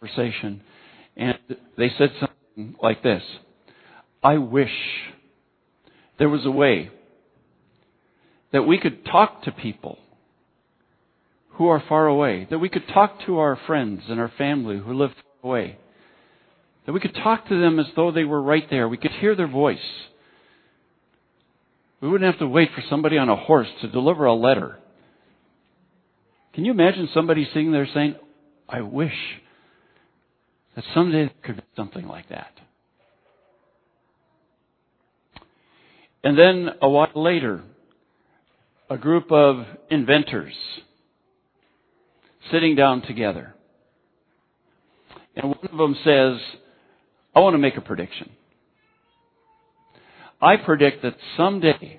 conversation, and they said something like this I wish there was a way that we could talk to people who are far away, that we could talk to our friends and our family who live far away, that we could talk to them as though they were right there. We could hear their voice. We wouldn't have to wait for somebody on a horse to deliver a letter. Can you imagine somebody sitting there saying, I wish that someday could be something like that? And then a while later, a group of inventors sitting down together. And one of them says, I want to make a prediction. I predict that someday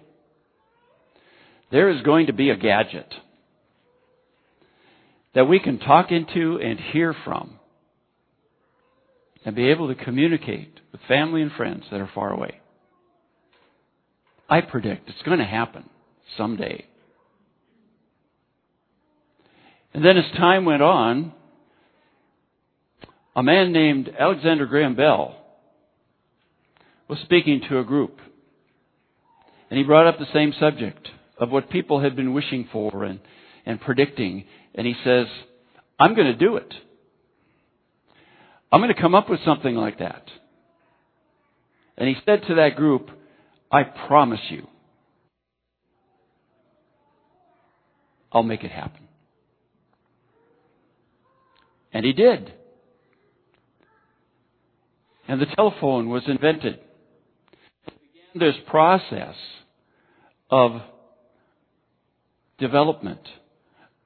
there is going to be a gadget that we can talk into and hear from and be able to communicate with family and friends that are far away. I predict it's going to happen someday. And then as time went on, a man named Alexander Graham Bell was speaking to a group. And he brought up the same subject of what people had been wishing for and, and predicting. And he says, I'm going to do it. I'm going to come up with something like that. And he said to that group, I promise you, I'll make it happen. And he did. And the telephone was invented. Began this process of development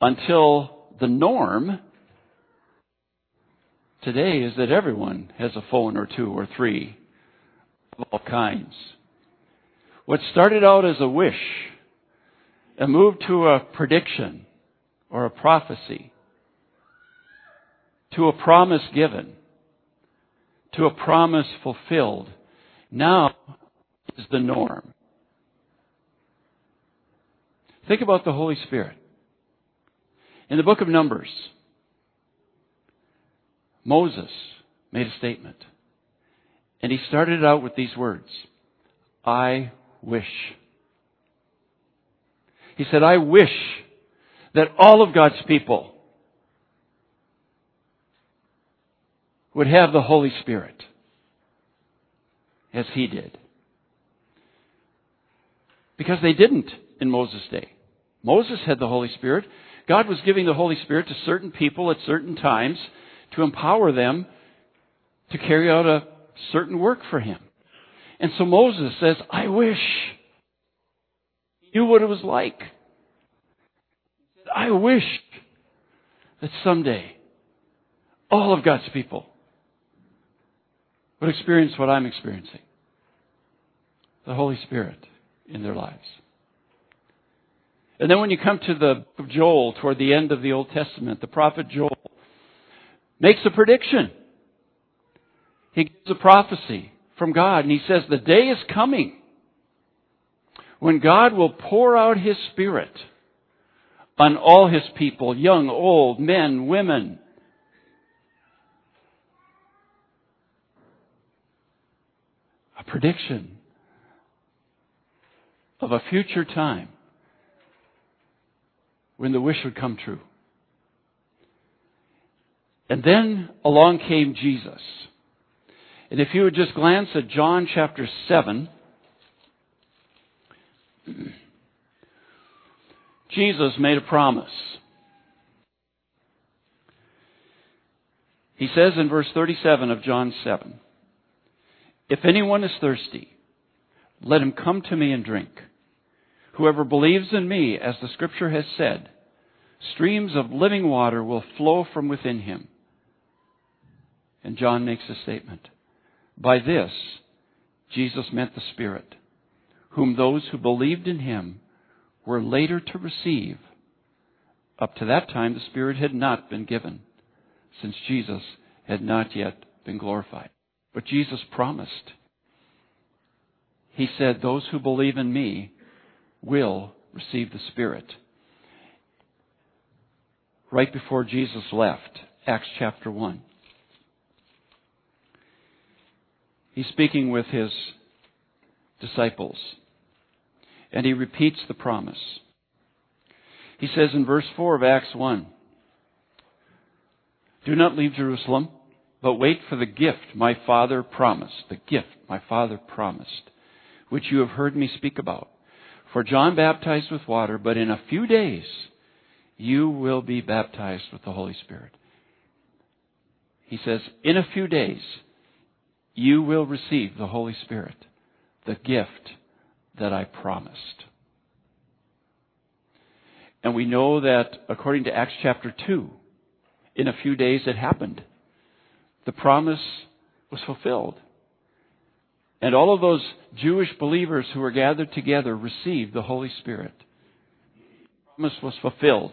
until the norm today is that everyone has a phone or two or three of all kinds. What started out as a wish and moved to a prediction or a prophecy to a promise given, to a promise fulfilled, now is the norm. Think about the Holy Spirit. In the book of Numbers, Moses made a statement. And he started out with these words I wish. He said, I wish that all of God's people would have the Holy Spirit as he did. Because they didn't in Moses' day. Moses had the Holy Spirit. God was giving the Holy Spirit to certain people at certain times to empower them to carry out a certain work for him. And so Moses says, I wish he knew what it was like. I wish that someday all of God's people would experience what I'm experiencing the Holy Spirit in their lives. And then when you come to the Joel, toward the end of the Old Testament, the prophet Joel makes a prediction. He gives a prophecy from God, and he says, The day is coming when God will pour out his Spirit on all his people, young, old, men, women, a prediction of a future time when the wish would come true. And then along came Jesus. And if you would just glance at John chapter 7, Jesus made a promise. He says in verse 37 of John 7, if anyone is thirsty, let him come to me and drink. Whoever believes in me, as the scripture has said, streams of living water will flow from within him. And John makes a statement. By this, Jesus meant the Spirit, whom those who believed in him were later to receive. Up to that time, the Spirit had not been given, since Jesus had not yet been glorified. But Jesus promised. He said, Those who believe in me will receive the Spirit. Right before Jesus left, Acts chapter 1, He's speaking with his disciples. And he repeats the promise. He says in verse 4 of Acts 1 Do not leave Jerusalem, but wait for the gift my Father promised. The gift my Father promised, which you have heard me speak about. For John baptized with water, but in a few days you will be baptized with the Holy Spirit. He says, In a few days you will receive the Holy Spirit, the gift that I promised. And we know that according to Acts chapter 2, in a few days it happened. The promise was fulfilled. And all of those Jewish believers who were gathered together received the Holy Spirit. The promise was fulfilled.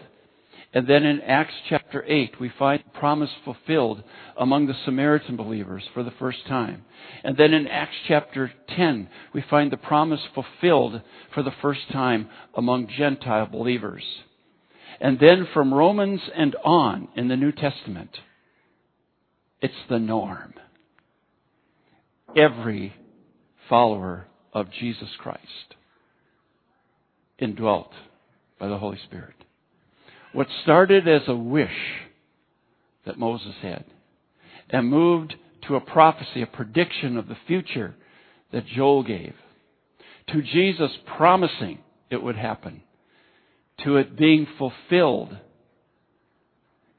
And then in Acts chapter 8, we find the promise fulfilled among the Samaritan believers for the first time. And then in Acts chapter 10, we find the promise fulfilled for the first time among Gentile believers. And then from Romans and on in the New Testament, it's the norm. Every follower of Jesus Christ indwelt by the Holy Spirit. What started as a wish that Moses had and moved to a prophecy, a prediction of the future that Joel gave, to Jesus promising it would happen, to it being fulfilled,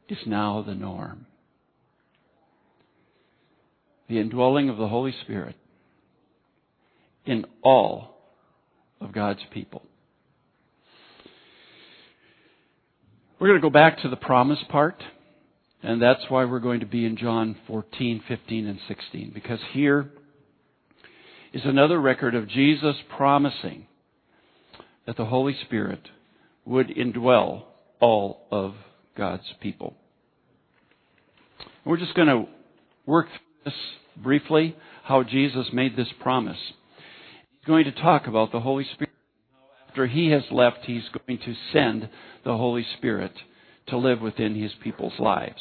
is now the norm. The indwelling of the Holy Spirit in all of God's people. We're going to go back to the promise part, and that's why we're going to be in John 14, 15, and 16, because here is another record of Jesus promising that the Holy Spirit would indwell all of God's people. We're just going to work through this briefly, how Jesus made this promise. He's going to talk about the Holy Spirit after he has left, he's going to send the Holy Spirit to live within his people's lives.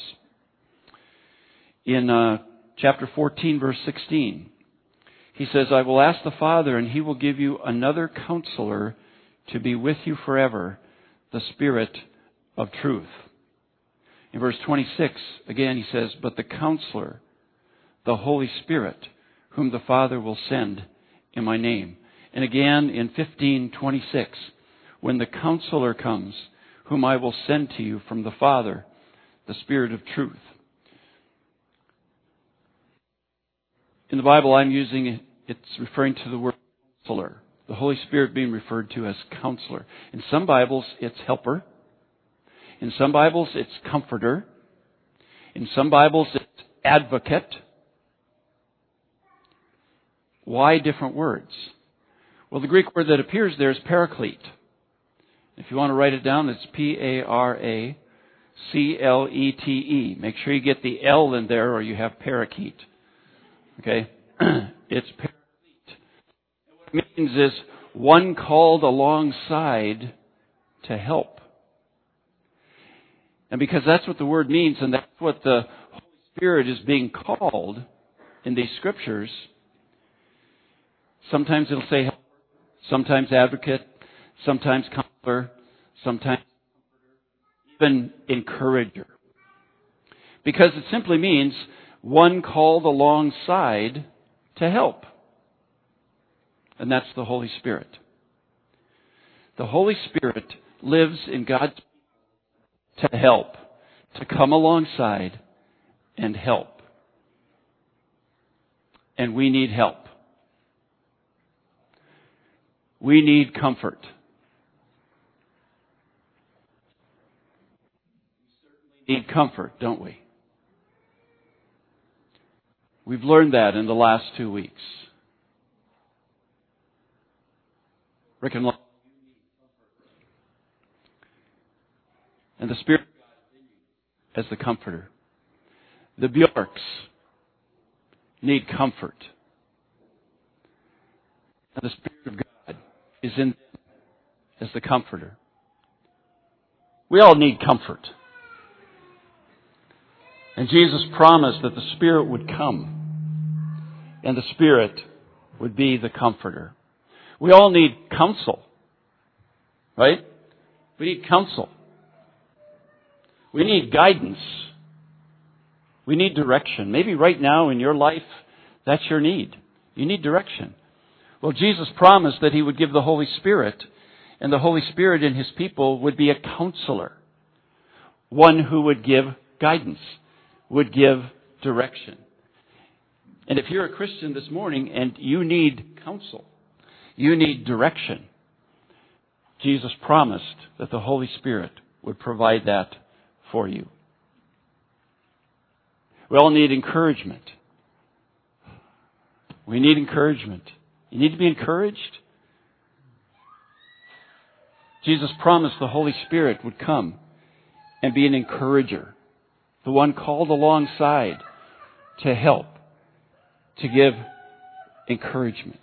In uh, chapter 14, verse 16, he says, I will ask the Father, and he will give you another counselor to be with you forever, the Spirit of truth. In verse 26, again, he says, But the counselor, the Holy Spirit, whom the Father will send in my name, and again in 1526, when the counselor comes, whom I will send to you from the Father, the Spirit of truth. In the Bible, I'm using it's referring to the word counselor. The Holy Spirit being referred to as counselor. In some Bibles, it's helper. In some Bibles, it's comforter. In some Bibles, it's advocate. Why different words? Well, the Greek word that appears there is paraclete. If you want to write it down, it's P A R A C L E T E. Make sure you get the L in there or you have parakeet. Okay? it's paraclete. what it means is one called alongside to help. And because that's what the word means and that's what the Holy Spirit is being called in these scriptures, sometimes it'll say help sometimes advocate, sometimes counselor, sometimes even encourager. Because it simply means one called alongside to help. And that's the Holy Spirit. The Holy Spirit lives in God's to help, to come alongside and help. And we need help. We need comfort. We need comfort, don't we? We've learned that in the last two weeks. Rick and and the Spirit as the comforter. The Bjorks need comfort. And the Spirit is in as the comforter. We all need comfort. And Jesus promised that the Spirit would come and the Spirit would be the comforter. We all need counsel. Right? We need counsel. We need guidance. We need direction. Maybe right now in your life, that's your need. You need direction. Well, Jesus promised that He would give the Holy Spirit, and the Holy Spirit in His people would be a counselor. One who would give guidance, would give direction. And if you're a Christian this morning and you need counsel, you need direction, Jesus promised that the Holy Spirit would provide that for you. We all need encouragement. We need encouragement. You need to be encouraged. Jesus promised the Holy Spirit would come and be an encourager, the one called alongside to help, to give encouragement.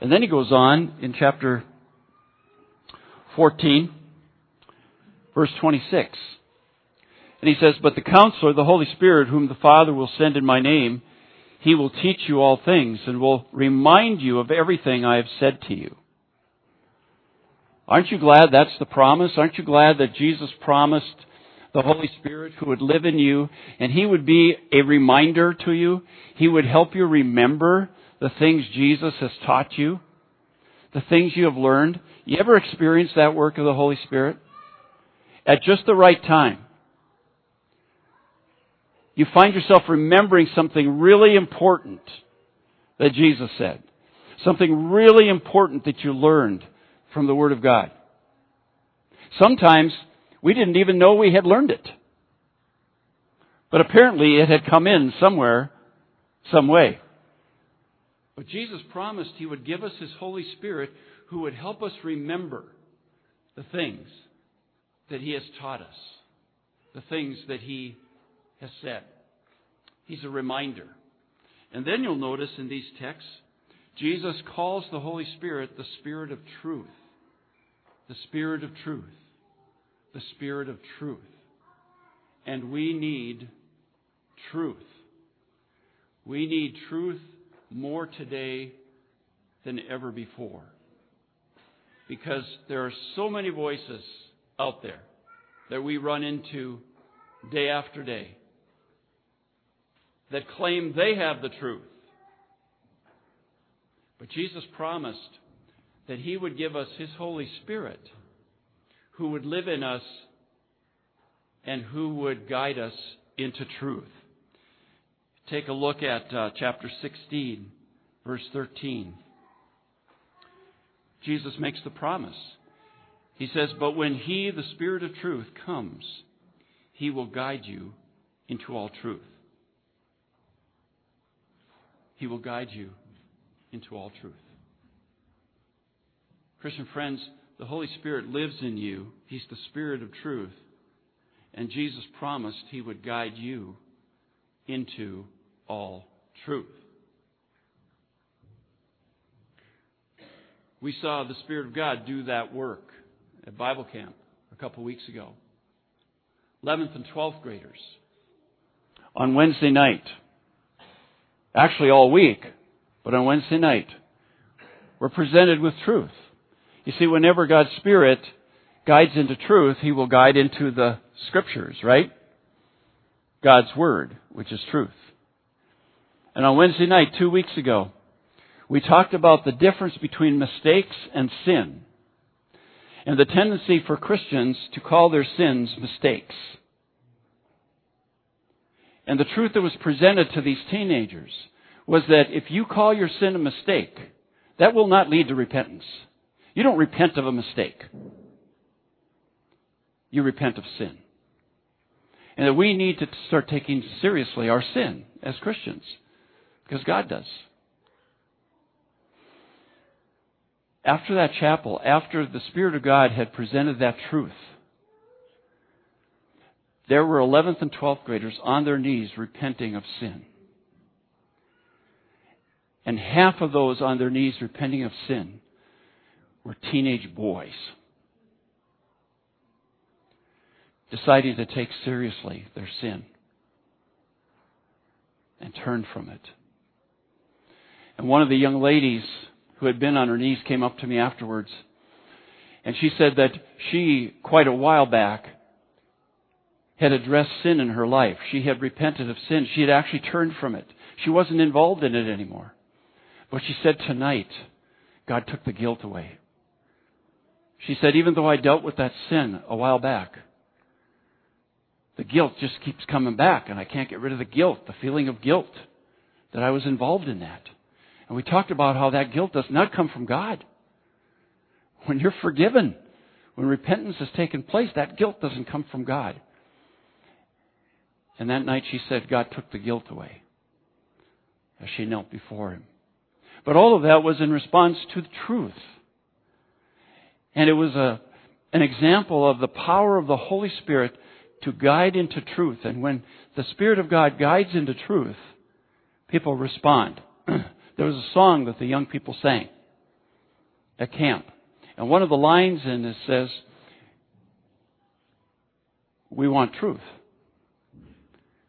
And then he goes on in chapter 14, verse 26. And he says, But the counselor, the Holy Spirit, whom the Father will send in my name, he will teach you all things and will remind you of everything I have said to you. Aren't you glad that's the promise? Aren't you glad that Jesus promised the Holy Spirit who would live in you and he would be a reminder to you? He would help you remember the things Jesus has taught you, the things you have learned. You ever experienced that work of the Holy Spirit? At just the right time. You find yourself remembering something really important that Jesus said. Something really important that you learned from the Word of God. Sometimes we didn't even know we had learned it. But apparently it had come in somewhere, some way. But Jesus promised He would give us His Holy Spirit who would help us remember the things that He has taught us, the things that He has said. He's a reminder. And then you'll notice in these texts, Jesus calls the Holy Spirit the Spirit of truth. The Spirit of truth. The Spirit of truth. And we need truth. We need truth more today than ever before. Because there are so many voices out there that we run into day after day that claim they have the truth. But Jesus promised that He would give us His Holy Spirit who would live in us and who would guide us into truth. Take a look at uh, chapter 16, verse 13. Jesus makes the promise. He says, But when He, the Spirit of truth, comes, He will guide you into all truth. He will guide you into all truth. Christian friends, the Holy Spirit lives in you. He's the Spirit of truth. And Jesus promised He would guide you into all truth. We saw the Spirit of God do that work at Bible camp a couple weeks ago. 11th and 12th graders. On Wednesday night, actually all week, but on Wednesday night, we're presented with truth. You see, whenever God's Spirit guides into truth, He will guide into the Scriptures, right? God's Word, which is truth. And on Wednesday night, two weeks ago, we talked about the difference between mistakes and sin. And the tendency for Christians to call their sins mistakes. And the truth that was presented to these teenagers was that if you call your sin a mistake, that will not lead to repentance. You don't repent of a mistake. You repent of sin. And that we need to start taking seriously our sin as Christians. Because God does. After that chapel, after the Spirit of God had presented that truth, there were 11th and 12th graders on their knees repenting of sin. And half of those on their knees repenting of sin were teenage boys deciding to take seriously their sin. and turn from it. And one of the young ladies who had been on her knees came up to me afterwards. And she said that she, quite a while back, had addressed sin in her life. She had repented of sin. She had actually turned from it. She wasn't involved in it anymore. But she said tonight, God took the guilt away. She said, even though I dealt with that sin a while back, the guilt just keeps coming back, and I can't get rid of the guilt, the feeling of guilt that I was involved in that. And we talked about how that guilt does not come from God. When you're forgiven, when repentance has taken place, that guilt doesn't come from God. And that night she said God took the guilt away as she knelt before him. But all of that was in response to the truth. And it was a, an example of the power of the Holy Spirit to guide into truth. And when the Spirit of God guides into truth, people respond. there was a song that the young people sang at camp. And one of the lines in it says, We want truth.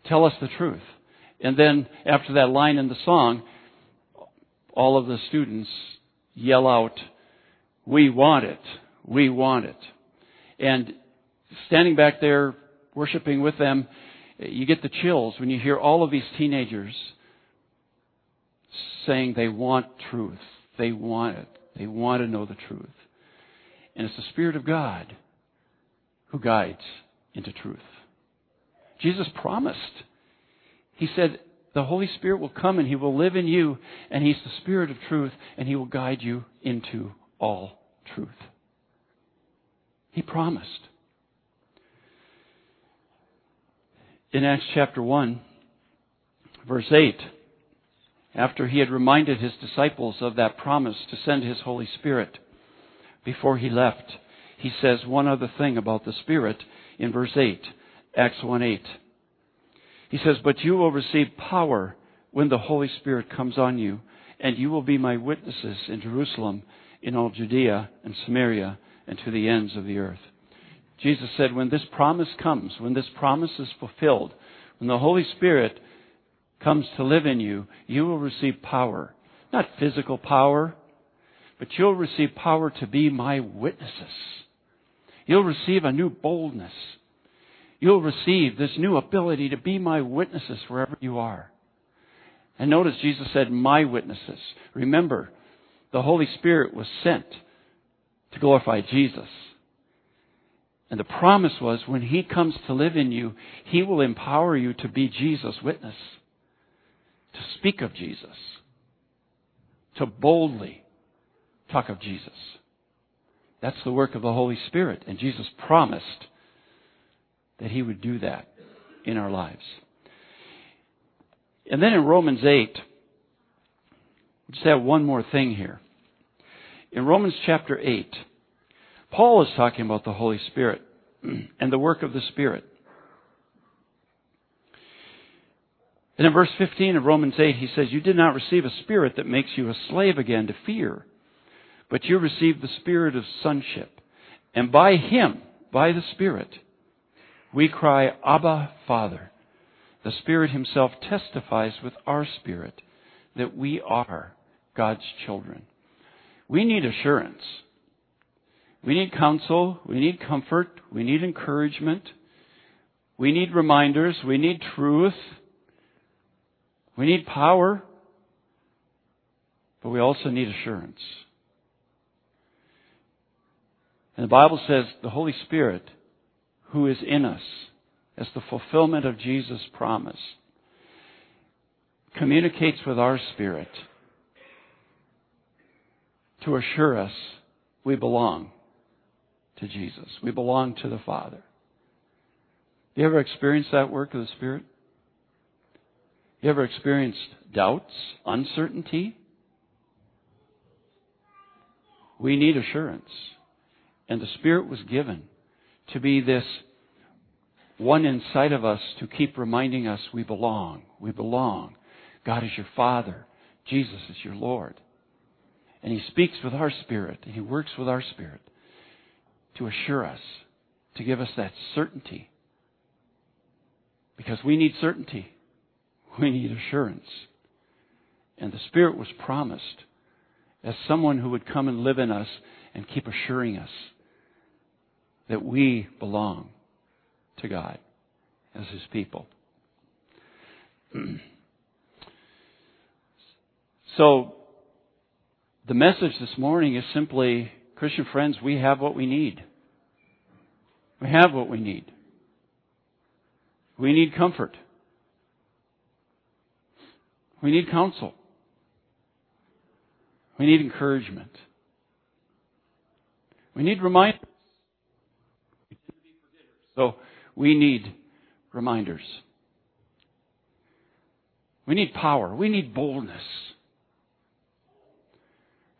Tell us the truth. And then after that line in the song, all of the students yell out, We want it. We want it. And standing back there worshiping with them, you get the chills when you hear all of these teenagers saying they want truth. They want it. They want to know the truth. And it's the Spirit of God who guides into truth. Jesus promised. He said, the Holy Spirit will come and He will live in you, and He's the Spirit of truth, and He will guide you into all truth. He promised. In Acts chapter 1, verse 8, after he had reminded his disciples of that promise to send his Holy Spirit before he left, he says one other thing about the Spirit in verse 8, Acts 1 8. He says, But you will receive power when the Holy Spirit comes on you, and you will be my witnesses in Jerusalem, in all Judea and Samaria, and to the ends of the earth. Jesus said, when this promise comes, when this promise is fulfilled, when the Holy Spirit comes to live in you, you will receive power. Not physical power, but you'll receive power to be my witnesses. You'll receive a new boldness you'll receive this new ability to be my witnesses wherever you are. And notice Jesus said, my witnesses. Remember, the Holy Spirit was sent to glorify Jesus. And the promise was when He comes to live in you, He will empower you to be Jesus' witness, to speak of Jesus, to boldly talk of Jesus. That's the work of the Holy Spirit. And Jesus promised that He would do that in our lives. And then in Romans 8, we just have one more thing here. In Romans chapter 8, Paul is talking about the Holy Spirit and the work of the Spirit. And in verse 15 of Romans 8, he says, You did not receive a spirit that makes you a slave again to fear, but you received the spirit of sonship. And by him, by the Spirit, we cry, Abba, Father. The Spirit Himself testifies with our spirit that we are God's children. We need assurance. We need counsel. We need comfort. We need encouragement. We need reminders. We need truth. We need power. But we also need assurance. And the Bible says the Holy Spirit who is in us as the fulfillment of Jesus' promise communicates with our spirit to assure us we belong to Jesus. We belong to the Father. You ever experienced that work of the Spirit? You ever experienced doubts, uncertainty? We need assurance. And the Spirit was given to be this one inside of us to keep reminding us we belong. We belong. God is your Father. Jesus is your Lord. And He speaks with our spirit, and He works with our spirit to assure us, to give us that certainty. Because we need certainty. We need assurance. And the Spirit was promised as someone who would come and live in us and keep assuring us that we belong to God as His people. so, the message this morning is simply Christian friends, we have what we need. We have what we need. We need comfort. We need counsel. We need encouragement. We need reminders. So we need reminders. We need power. We need boldness.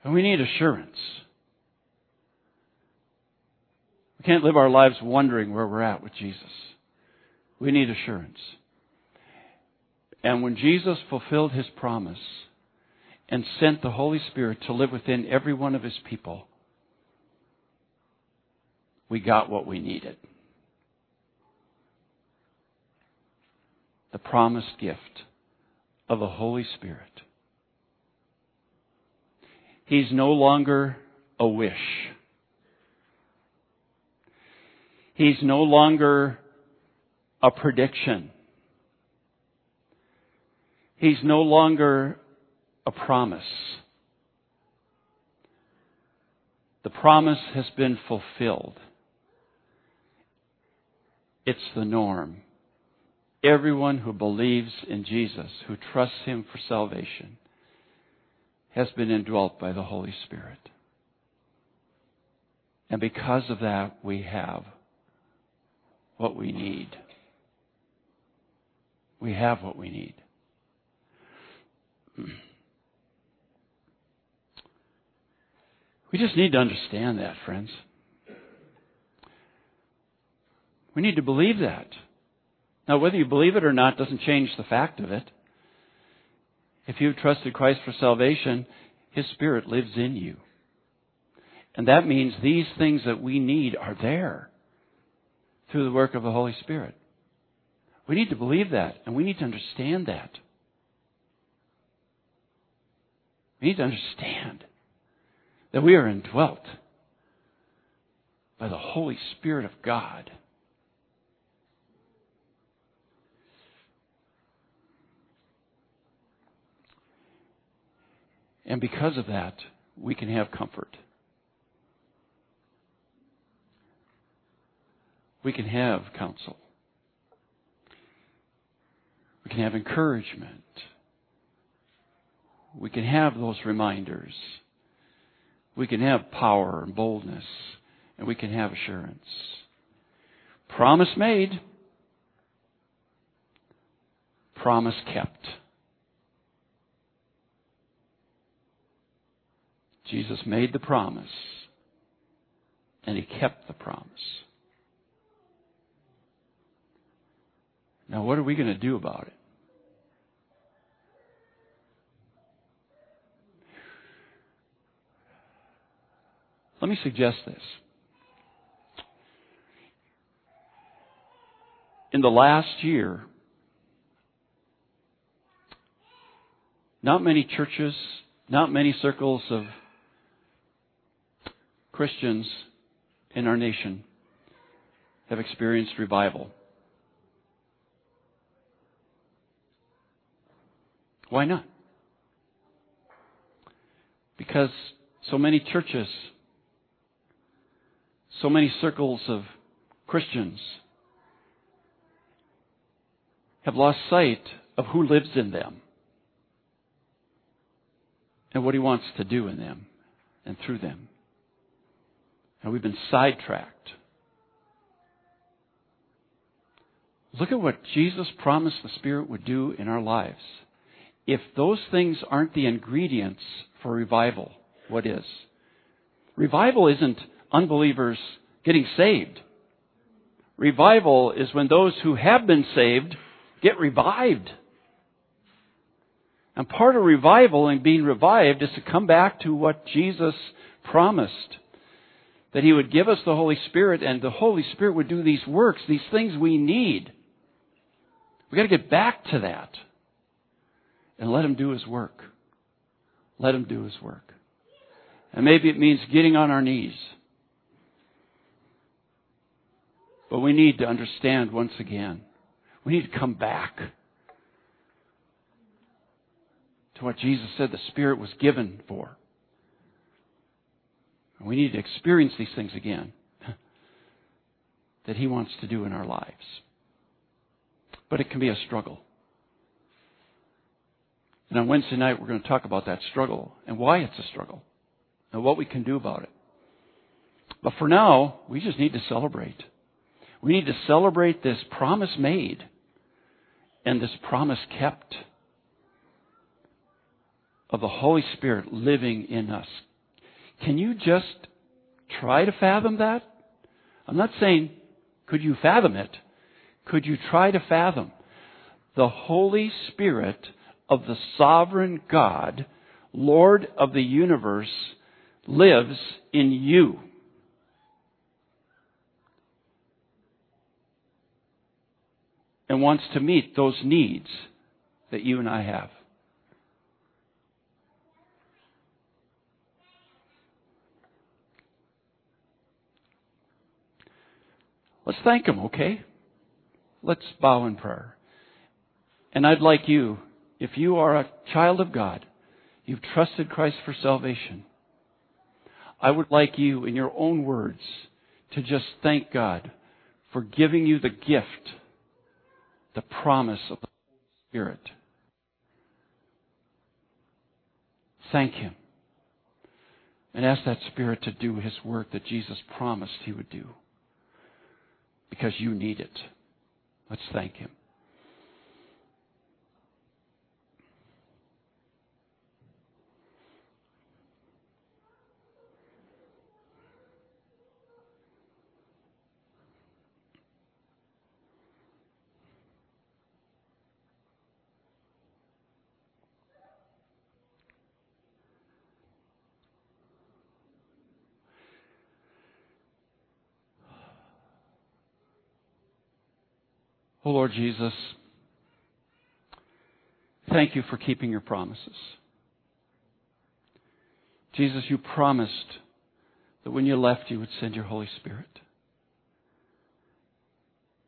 And we need assurance. We can't live our lives wondering where we're at with Jesus. We need assurance. And when Jesus fulfilled his promise and sent the Holy Spirit to live within every one of his people, we got what we needed. The promised gift of the Holy Spirit. He's no longer a wish. He's no longer a prediction. He's no longer a promise. The promise has been fulfilled. It's the norm. Everyone who believes in Jesus, who trusts Him for salvation, has been indwelt by the Holy Spirit. And because of that, we have what we need. We have what we need. We just need to understand that, friends. We need to believe that. Now, whether you believe it or not doesn't change the fact of it. If you've trusted Christ for salvation, His Spirit lives in you. And that means these things that we need are there through the work of the Holy Spirit. We need to believe that, and we need to understand that. We need to understand that we are indwelt by the Holy Spirit of God. And because of that, we can have comfort. We can have counsel. We can have encouragement. We can have those reminders. We can have power and boldness. And we can have assurance. Promise made. Promise kept. Jesus made the promise, and he kept the promise. Now, what are we going to do about it? Let me suggest this. In the last year, not many churches, not many circles of Christians in our nation have experienced revival. Why not? Because so many churches, so many circles of Christians have lost sight of who lives in them and what he wants to do in them and through them. And we've been sidetracked. Look at what Jesus promised the Spirit would do in our lives. If those things aren't the ingredients for revival, what is? Revival isn't unbelievers getting saved. Revival is when those who have been saved get revived. And part of revival and being revived is to come back to what Jesus promised that He would give us the Holy Spirit and the Holy Spirit would do these works, these things we need. We've got to get back to that. and let Him do His work. Let Him do His work. And maybe it means getting on our knees. But we need to understand once again. We need to come back to what Jesus said the Spirit was given for. And we need to experience these things again that He wants to do in our lives. But it can be a struggle. And on Wednesday night, we're going to talk about that struggle and why it's a struggle and what we can do about it. But for now, we just need to celebrate. We need to celebrate this promise made and this promise kept of the Holy Spirit living in us. Can you just try to fathom that? I'm not saying, could you fathom it? Could you try to fathom the Holy Spirit of the sovereign God, Lord of the universe, lives in you. And wants to meet those needs that you and I have. Let's thank Him, okay? Let's bow in prayer. And I'd like you if you are a child of God, you've trusted Christ for salvation, I would like you, in your own words, to just thank God for giving you the gift, the promise of the Holy Spirit. Thank Him. And ask that Spirit to do His work that Jesus promised He would do. Because you need it. Let's thank Him. Oh Lord Jesus, thank you for keeping your promises. Jesus, you promised that when you left, you would send your Holy Spirit.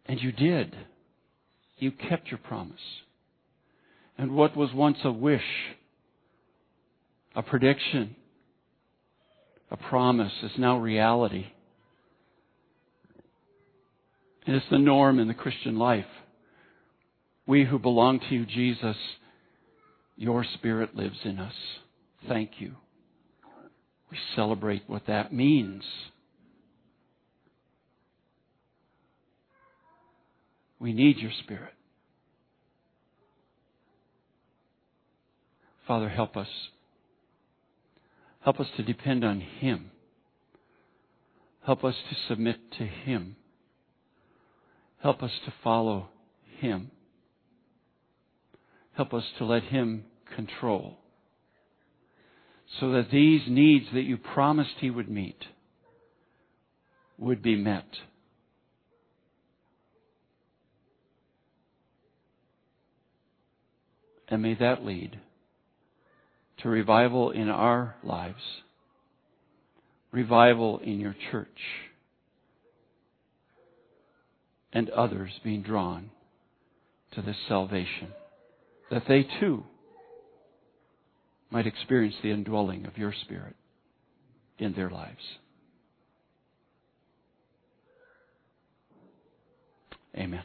And you did. You kept your promise. And what was once a wish, a prediction, a promise is now reality. And it's the norm in the Christian life. We who belong to you, Jesus, your Spirit lives in us. Thank you. We celebrate what that means. We need your Spirit. Father, help us. Help us to depend on Him. Help us to submit to Him. Help us to follow Him. Help us to let Him control. So that these needs that you promised He would meet would be met. And may that lead to revival in our lives, revival in your church and others being drawn to this salvation, that they too might experience the indwelling of your Spirit in their lives. Amen.